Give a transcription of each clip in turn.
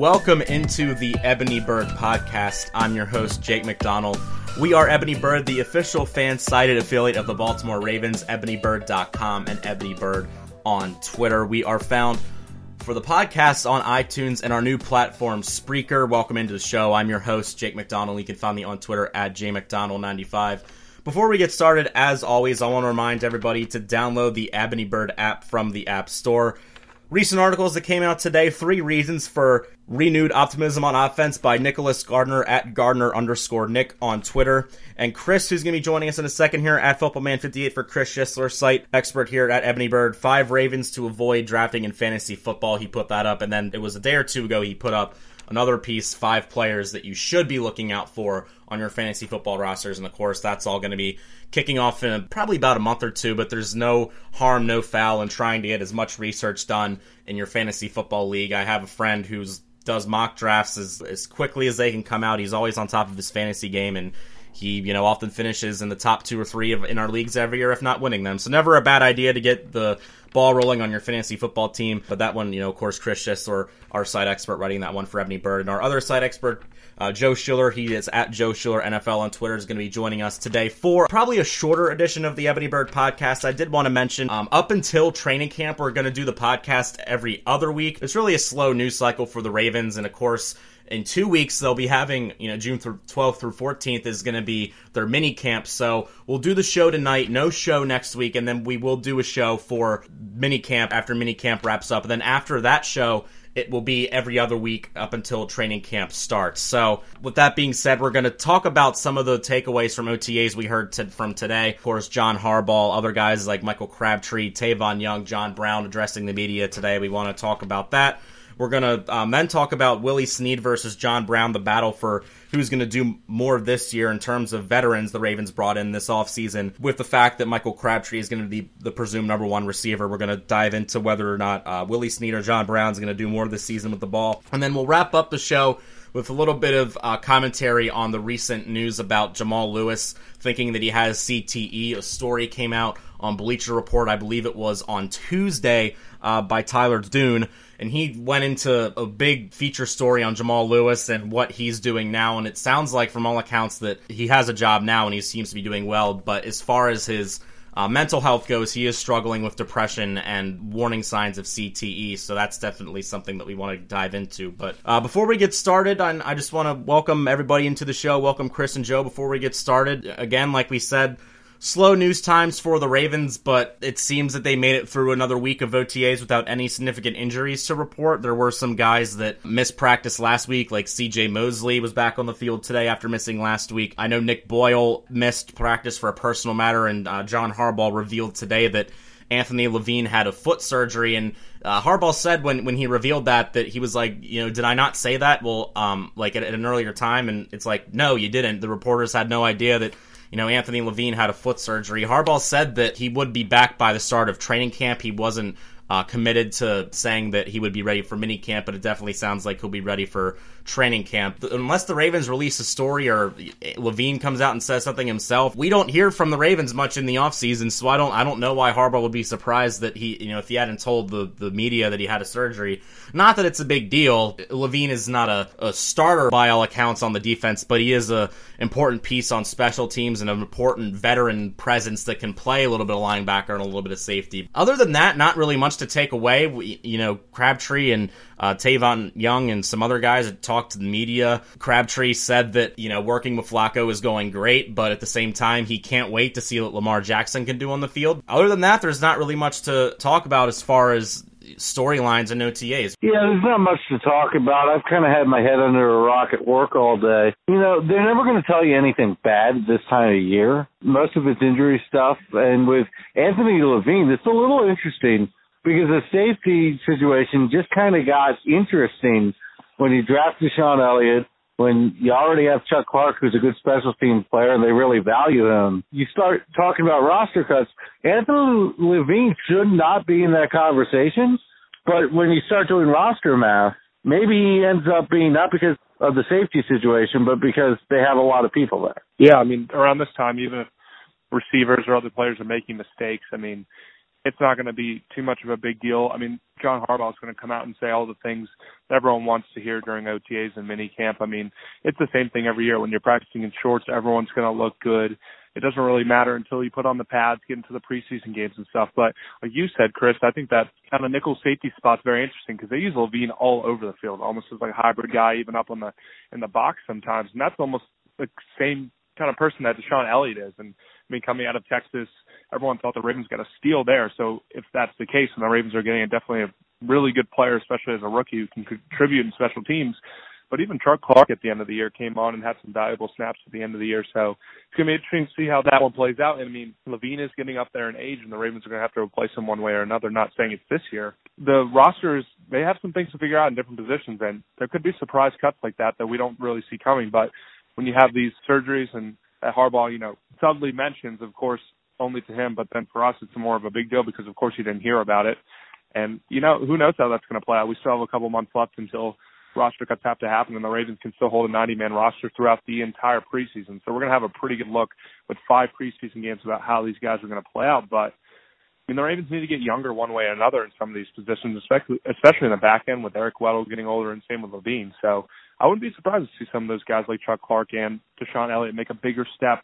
Welcome into the Ebony Bird podcast. I'm your host, Jake McDonnell. We are Ebony Bird, the official FanSided affiliate of the Baltimore Ravens, ebonybird.com and Ebony Bird on Twitter. We are found for the podcast on iTunes and our new platform, Spreaker. Welcome into the show. I'm your host, Jake McDonnell. You can find me on Twitter at jmcdonald95. Before we get started, as always, I want to remind everybody to download the Ebony Bird app from the App Store. Recent articles that came out today, three reasons for renewed optimism on offense by Nicholas Gardner at Gardner underscore Nick on Twitter. And Chris, who's going to be joining us in a second here at FootballMan58 for Chris Schisler, site expert here at Ebony Bird. Five Ravens to avoid drafting in fantasy football. He put that up. And then it was a day or two ago, he put up another piece, five players that you should be looking out for on your fantasy football rosters. And of course, that's all going to be kicking off in probably about a month or two, but there's no harm, no foul in trying to get as much research done in your fantasy football league. I have a friend who's does mock drafts as, as quickly as they can come out. He's always on top of his fantasy game and he, you know, often finishes in the top two or three of, in our leagues every year, if not winning them. So never a bad idea to get the ball rolling on your fantasy football team. But that one, you know, of course, Chris Schisler, our site expert, writing that one for Ebony Bird. And our other site expert, uh, Joe Schiller, he is at Joe Schiller NFL on Twitter, is going to be joining us today for probably a shorter edition of the Ebony Bird podcast. I did want to mention, um, up until training camp, we're going to do the podcast every other week. It's really a slow news cycle for the Ravens. And of course, in two weeks they'll be having you know june 12th through 14th is going to be their mini camp so we'll do the show tonight no show next week and then we will do a show for mini camp after mini camp wraps up and then after that show it will be every other week up until training camp starts. So, with that being said, we're going to talk about some of the takeaways from OTAs we heard t- from today. Of course, John Harbaugh, other guys like Michael Crabtree, Tavon Young, John Brown addressing the media today. We want to talk about that. We're to um, then talk about Willie Snead versus John Brown, the battle for who's going to do more this year in terms of veterans the Ravens brought in this offseason. With the fact that Michael Crabtree is going to be the presumed number one receiver, we're going to dive into whether or not uh, Willie Snead or John Brown is going to do more this season with the ball. And then we'll wrap up the show with a little bit of uh, commentary on the recent news about Jamal Lewis thinking that he has CTE. A story came out on Bleacher Report, I believe it was on Tuesday, uh, by Tyler Dunne and he went into a big feature story on Jamal Lewis and what he's doing now. And it sounds like, from all accounts, that he has a job now and he seems to be doing well. But as far as his uh, mental health goes, he is struggling with depression and warning signs of CTE. So that's definitely something that we want to dive into. But uh, before we get started, I, I just want to welcome everybody into the show. Welcome Chris and Joe. Before we get started, again, like we said, slow news times for the Ravens, but it seems that they made it through another week of OTAs without any significant injuries to report. There were some guys that missed practice last week, like CJ Mosley was back on the field today after missing last week. I know Nick Boyle missed practice for a personal matter, and uh, John Harbaugh revealed today that Anthony Levine had a foot surgery, and uh, Harbaugh said when when he revealed that that he was like, you know, did I not say that? Well, um, like at, at an earlier time, and it's like, no, you didn't. The reporters had no idea that you know, Anthony Levine had a foot surgery. Harbaugh said that he would be back by the start of training camp. He wasn't uh, committed to saying that he would be ready for minicamp, but it definitely sounds like he'll be ready for training camp. Unless the Ravens release a story or Levine comes out and says something himself, we don't hear from the Ravens much in the offseason, so I don't I don't know why Harbaugh would be surprised that he, you know, if he hadn't told the, the media that he had a surgery. Not that it's a big deal. Levine is not a, a starter by all accounts on the defense, but he is a important piece on special teams and an important veteran presence that can play a little bit of linebacker and a little bit of safety. Other than that, not really much to take away. We, you know, Crabtree and uh, Tavon Young and some other guys that talked to the media. Crabtree said that, you know, working with Flacco is going great, but at the same time, he can't wait to see what Lamar Jackson can do on the field. Other than that, there's not really much to talk about as far as storylines and OTAs. Yeah, there's not much to talk about. I've kind of had my head under a rock at work all day. You know, they're never going to tell you anything bad this time of year. Most of it's injury stuff. And with Anthony Levine, it's a little interesting because the safety situation just kind of got interesting when you draft DeShon Elliott, when you already have Chuck Clark, who's a good special team player, and they really value him. You start talking about roster cuts. Anthony Levine should not be in that conversation, but when you start doing roster math, maybe he ends up being not because of the safety situation, but because they have a lot of people there. Yeah, I mean, around this time, even if receivers or other players are making mistakes, I mean, it's not going to be too much of a big deal. I mean, John Harbaugh is going to come out and say all the things everyone wants to hear during OTAs and mini camp. I mean, it's the same thing every year. When you're practicing in shorts, everyone's going to look good. It doesn't really matter until you put on the pads, get into the preseason games and stuff. But like you said, Chris, I think that kind of nickel safety spot's very interesting because they use Levine all over the field, almost as like a hybrid guy, even up on the in the box sometimes, and that's almost the same kind of person that DeShon Elliott is. And I mean, coming out of Texas, everyone thought the Ravens got a steal there. So if that's the case, and the Ravens are getting a, definitely a really good player, especially as a rookie who can contribute in special teams. But even Chuck Clark at the end of the year came on and had some valuable snaps at the end of the year. So it's going to be interesting to see how that one plays out. And I mean, Levine is getting up there in age, and the Ravens are going to have to replace him one way or another. Not saying it's this year. The rosters they have some things to figure out in different positions, and there could be surprise cuts like that that we don't really see coming. But when you have these surgeries and Harbaugh, you know, subtly mentions, of course, only to him, but then for us, it's more of a big deal because, of course, he didn't hear about it. And, you know, who knows how that's going to play out. We still have a couple months left until roster cuts have to happen, and the Ravens can still hold a 90-man roster throughout the entire preseason. So we're going to have a pretty good look with five preseason games about how these guys are going to play out. But I mean, the Ravens need to get younger one way or another in some of these positions, especially especially in the back end with Eric Weddle getting older and same with Levine. So I wouldn't be surprised to see some of those guys like Chuck Clark and DeShon Elliott make a bigger step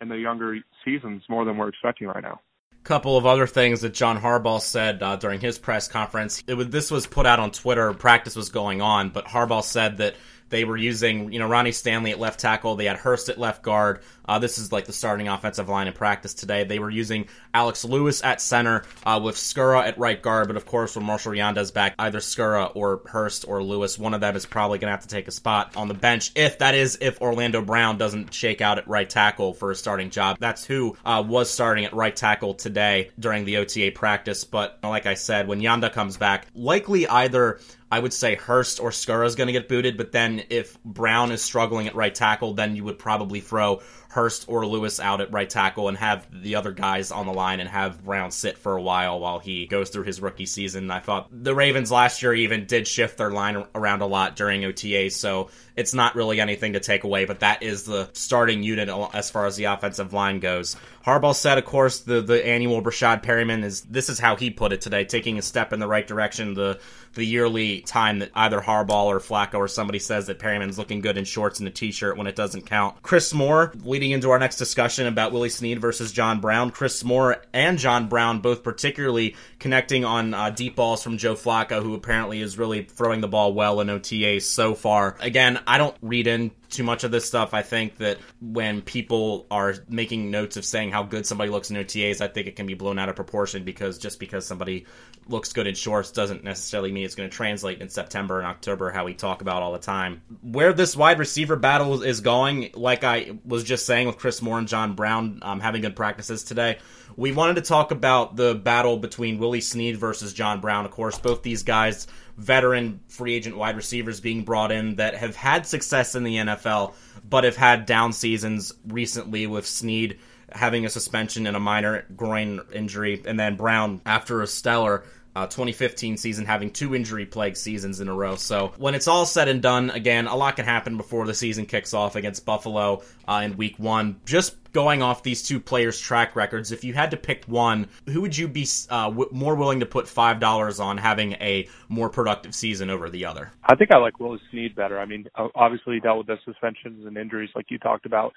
in the younger seasons more than we're expecting right now. Couple of other things that John Harbaugh said uh, during his press conference. Was, this was put out on Twitter. Practice was going on, but Harbaugh said that they were using, you know, Ronnie Stanley at left tackle. They had Hurst at left guard. Uh, this is like the starting offensive line in practice today. They were using Alex Lewis at center uh, with Skura at right guard. But of course, when Marshal Yanda's back, either Skura or Hurst or Lewis, one of them is probably going to have to take a spot on the bench. If that is, if Orlando Brown doesn't shake out at right tackle for a starting job, that's who uh, was starting at right tackle today during the OTA practice. But like I said, when Yanda comes back, likely either I would say Hurst or Skura is going to get booted, but then if Brown is struggling at right tackle, then you would probably throw Hurst or Lewis out at right tackle and have the other guys on the line and have Brown sit for a while while he goes through his rookie season. I thought the Ravens last year even did shift their line around a lot during OTA, so it's not really anything to take away, but that is the starting unit as far as the offensive line goes. Harbaugh said, of course, the, the annual Breshad Perriman is this is how he put it today, taking a step in the right direction. The the yearly time that either Harbaugh or Flacco or somebody says that Perriman's looking good in shorts and a t-shirt when it doesn't count. Chris Moore, leading into our next discussion about Willie Snead versus John Brown. Chris Moore and John Brown both particularly connecting on uh, deep balls from Joe Flacco, who apparently is really throwing the ball well in OTA so far. Again, I don't read in too much of this stuff. I think that when people are making notes of saying how good somebody looks in OTAs, I think it can be blown out of proportion because just because somebody looks good in shorts doesn't necessarily mean it's going to translate in September and October, how we talk about all the time. Where this wide receiver battle is going, like I was just saying with Chris Moore and John Brown um, having good practices today, we wanted to talk about the battle between Willie Snead versus John Brown. Of course, both these guys veteran free agent wide receivers being brought in that have had success in the NFL, but have had down seasons recently with Snead having a suspension and a minor groin injury, and then Brown after a stellar uh, 2015 season having two injury plagued seasons in a row. So when it's all said and done, again, a lot can happen before the season kicks off against Buffalo uh, in week one. Just going off these two players' track records, if you had to pick one, who would you be uh, w- more willing to put five dollars on having a more productive season over the other? I think I like Willie Snead better. I mean, obviously he dealt with the suspensions and injuries like you talked about.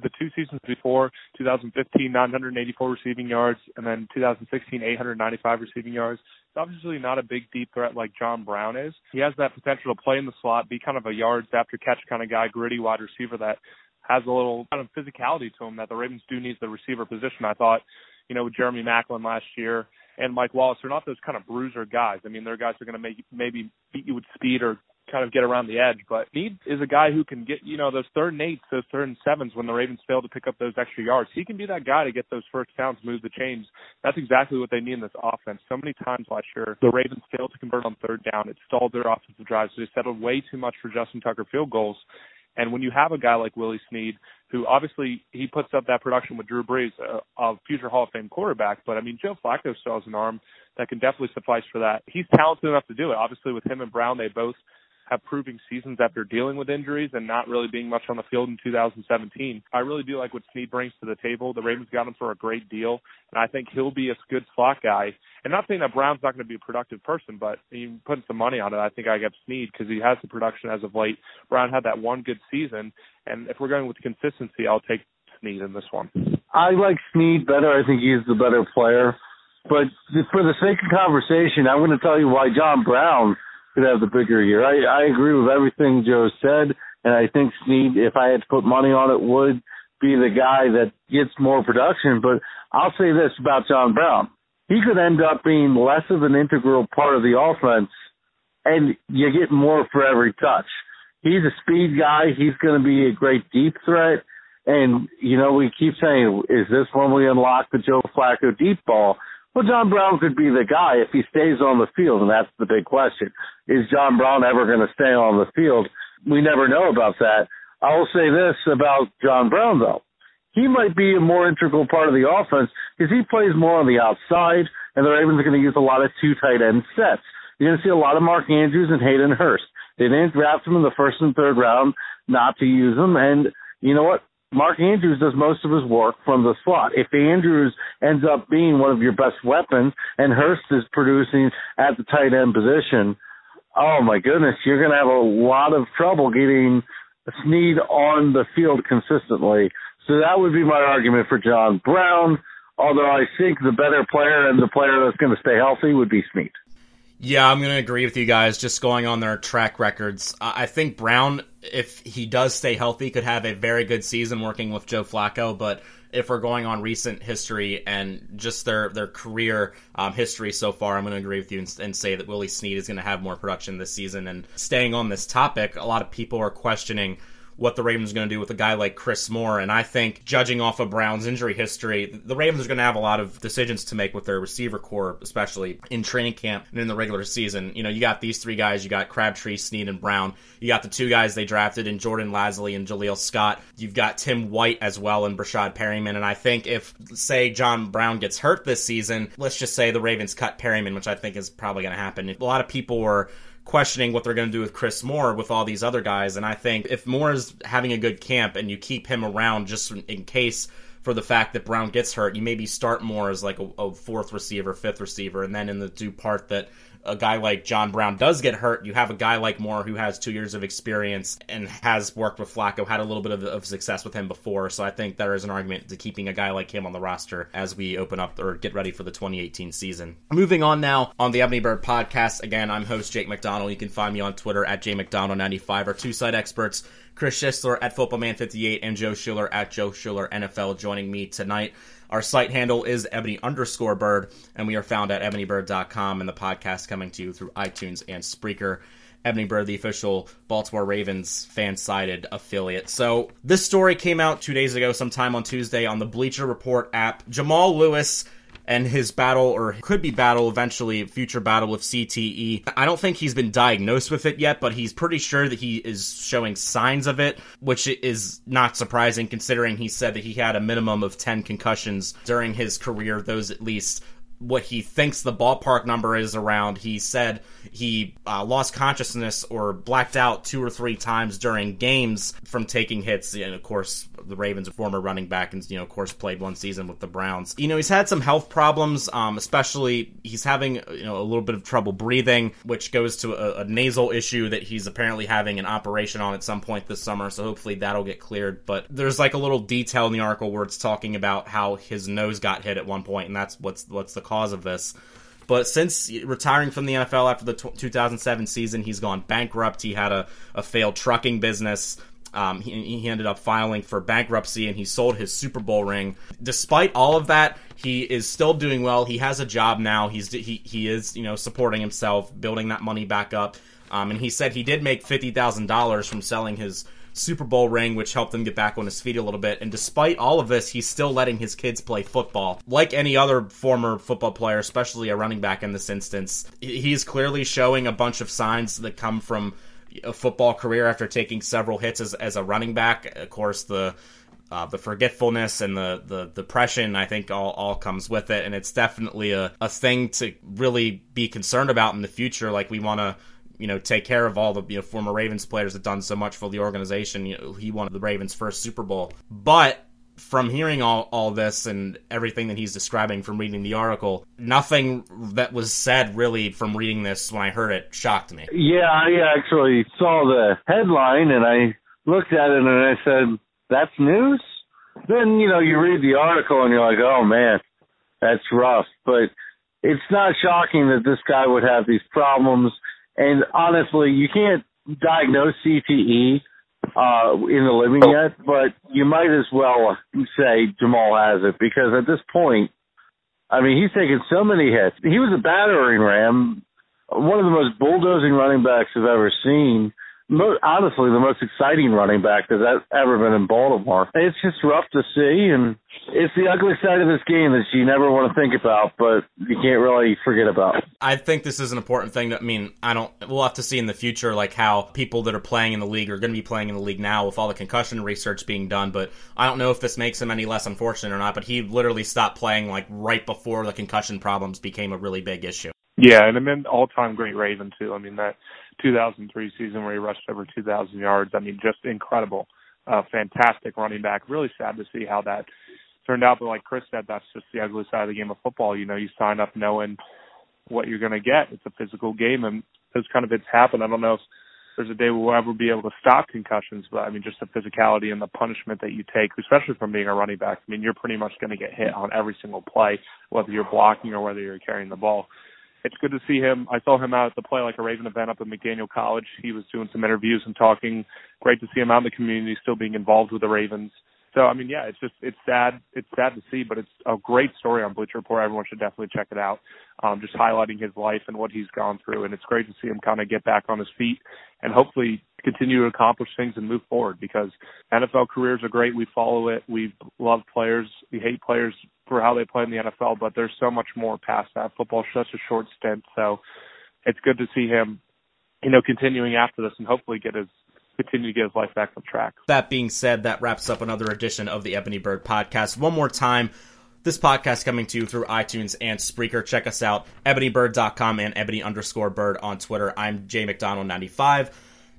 The two seasons before, 2015, 984 receiving yards, and then 2016, 895 receiving yards. It's obviously not a big deep threat like John Brown is. He has that potential to play in the slot, be kind of a yards after catch kind of guy, gritty wide receiver that has a little kind of physicality to him that the Ravens do need the receiver position. I thought, you know, with Jeremy Maclin last year and Mike Wallace, they're not those kind of bruiser guys. I mean, they're guys who are going to make maybe beat you with speed or kind of get around the edge. But Need is a guy who can get, you know, those third and eights, those third and sevens when the Ravens fail to pick up those extra yards. He can be that guy to get those first downs, move the chains. That's exactly what they need in this offense. So many times last year, the Ravens failed to convert on third down. It stalled their offensive drives. They settled way too much for Justin Tucker field goals. And when you have a guy like Willie Snead, who obviously he puts up that production with Drew Brees, a, a future Hall of Fame quarterback, but I mean Joe Flacco still has an arm that can definitely suffice for that. He's talented enough to do it. Obviously, with him and Brown, they both have proving seasons after dealing with injuries and not really being much on the field in 2017. I really do like what Snead brings to the table. The Ravens got him for a great deal, and I think he'll be a good slot guy. And not saying that Brown's not going to be a productive person, but you putting some money on it, I think I get Snead because he has the production as of late. Brown had that one good season, and if we're going with consistency, I'll take Snead in this one. I like Snead better. I think he's the better player. But for the sake of conversation, I'm going to tell you why John Brown could have the bigger year. I, I agree with everything Joe said, and I think Snead, if I had to put money on it, would be the guy that gets more production. But I'll say this about John Brown. He could end up being less of an integral part of the offense, and you get more for every touch. He's a speed guy. He's going to be a great deep threat. And, you know, we keep saying, is this when we unlock the Joe Flacco deep ball? Well, John Brown could be the guy if he stays on the field, and that's the big question. Is John Brown ever going to stay on the field? We never know about that. I will say this about John Brown, though. He might be a more integral part of the offense because he plays more on the outside, and the Ravens are going to use a lot of two tight end sets. You're going to see a lot of Mark Andrews and Hayden Hurst. They didn't draft him in the first and third round not to use him, and you know what? Mark Andrews does most of his work from the slot. If Andrews ends up being one of your best weapons and Hurst is producing at the tight end position, oh my goodness, you're going to have a lot of trouble getting Snead on the field consistently. So that would be my argument for John Brown. Although I think the better player and the player that's going to stay healthy would be Snead. Yeah, I'm going to agree with you guys. Just going on their track records, I think Brown, if he does stay healthy, could have a very good season working with Joe Flacco. But if we're going on recent history and just their their career um, history so far, I'm going to agree with you and, and say that Willie Snead is going to have more production this season. And staying on this topic, a lot of people are questioning what the Ravens are going to do with a guy like Chris Moore. And I think, judging off of Brown's injury history, the Ravens are going to have a lot of decisions to make with their receiver corps, especially in training camp and in the regular season. You know, you got these three guys. You got Crabtree, Snead, and Brown. You got the two guys they drafted in Jordan Lasley and Jaleel Scott. You've got Tim White as well and Breshad Perriman. And I think if, say, John Brown gets hurt this season, let's just say the Ravens cut Perriman, which I think is probably going to happen. A lot of people were questioning what they're going to do with Chris Moore with all these other guys. And I think if Moore is having a good camp and you keep him around just in case for the fact that Brown gets hurt, you maybe start Moore as like a, a fourth receiver, fifth receiver, and then in the due part that a guy like John Brown does get hurt, you have a guy like Moore who has two years of experience and has worked with Flacco, had a little bit of, of, success with him before. So I think there is an argument to keeping a guy like him on the roster as we open up or get ready for the 2018 season. Moving on now on the Ebony Bird podcast. Again, I'm host Jake McDonnell. You can find me on Twitter at jmcdonald95. Our two site experts, Chris Schisler at FootballMan58 and Joe Schiller at Joe Schiller NFL joining me tonight. Our site handle is ebony underscore bird, and we are found at ebonybird.com, and the podcast coming to you through iTunes and Spreaker. Ebony Bird, the official Baltimore Ravens FanSided affiliate. So, this story came out two days ago, sometime on Tuesday, on the Bleacher Report app. Jamal Lewis and his battle, or could be battle eventually, future battle with CTE. I don't think he's been diagnosed with it yet, but he's pretty sure that he is showing signs of it, which is not surprising considering he said that he had a minimum of 10 concussions during his career, those at least what he thinks the ballpark number is around. He said he uh, lost consciousness or blacked out two or three times during games from taking hits. And of course, the Ravens, former running back, and you know, of course, played one season with the Browns. You know, he's had some health problems, um, especially he's having you know a little bit of trouble breathing, which goes to a, a nasal issue that he's apparently having an operation on at some point this summer. So hopefully that'll get cleared. But there's like a little detail in the article where it's talking about how his nose got hit at one point, and that's what's what's the cause of this. But since retiring from the NFL after the t- 2007 season, he's gone bankrupt. He had a, a failed trucking business. Um, he, he ended up filing for bankruptcy and he sold his Super Bowl ring. Despite all of that, he is still doing well. He has a job now. He's he he is you know supporting himself, building that money back up. Um, and he said he did make fifty thousand dollars from selling his Super Bowl ring, which helped him get back on his feet a little bit. And despite all of this, he's still letting his kids play football. Like any other former football player, especially a running back in this instance, he's clearly showing a bunch of signs that come from a football career after taking several hits as, as a running back. Of course, the uh, the forgetfulness and the, the depression, I think, all, all comes with it. And it's definitely a, a thing to really be concerned about in the future. Like, we want to you know take care of all the you know, former Ravens players that done so much for the organization. You know, he won the Ravens' first Super Bowl, but from hearing all, all this and everything that he's describing from reading the article, nothing that was said really from reading this when I heard it shocked me. Yeah, I actually saw the headline and I looked at it and I said, that's news? Then, you know, you read the article and you're like, oh man, that's rough. But it's not shocking that this guy would have these problems. And honestly, you can't diagnose CTE uh, in the living yet, but you might as well say Jamal has it because at this point, I mean, he's taken so many hits. He was a battering ram, one of the most bulldozing running backs I've ever seen honestly the most exciting running back that's ever been in Baltimore. It's just rough to see, and it's the ugly side of this game that you never want to think about, but you can't really forget about. I think this is an important thing. That, I mean, I don't. We'll have to see in the future, like how people that are playing in the league are going to be playing in the league now with all the concussion research being done. But I don't know if this makes him any less unfortunate or not. But he literally stopped playing like right before the concussion problems became a really big issue. Yeah, and I mean, all-time great Raven too. I mean that 2003 season where he rushed over 2,000 yards. I mean, just incredible. Uh, fantastic running back. Really sad to see how that turned out. But like Chris said, that's just the ugly side of the game of football. You know, you sign up knowing what you're going to get. It's a physical game, and those kind of hits happen. I don't know if there's a day we'll ever be able to stop concussions, but I mean, just the physicality and the punishment that you take, especially from being a running back. I mean, you're pretty much going to get hit on every single play, whether you're blocking or whether you're carrying the ball it's good to see him. I saw him out at the Play Like a Raven event up at McDaniel College. He was doing some interviews and talking. Great to see him out in the community, still being involved with the Ravens. So I mean, yeah, it's just it's sad. It's sad to see, but it's a great story on Bleacher Report. Everyone should definitely check it out. Um, just highlighting his life and what he's gone through, and it's great to see him kind of get back on his feet and hopefully continue to accomplish things and move forward. Because NFL careers are great. We follow it. We love players. We hate players for how they play in the NFL, but there's so much more past that. Football's such a short stint, so it's good to see him, you know, continuing after this and hopefully get his continue to get his life back on track. That being said, that wraps up another edition of the Ebony Bird podcast. One more time. This podcast coming to you through iTunes and Spreaker. Check us out, ebonybird.com and ebony underscore bird on Twitter. I'm Jay McDonald95.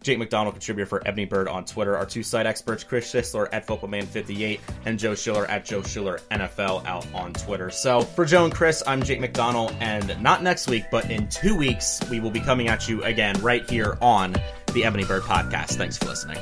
Jake McDonnell, contributor for Ebony Bird on Twitter. Our two site experts, Chris Schisler at FootballMan58 and Joe Schiller at Joe Schiller NFL out on Twitter. So for Joe and Chris, I'm Jake McDonnell, and not next week, but in two weeks, we will be coming at you again right here on the Ebony Bird podcast. Thanks for listening.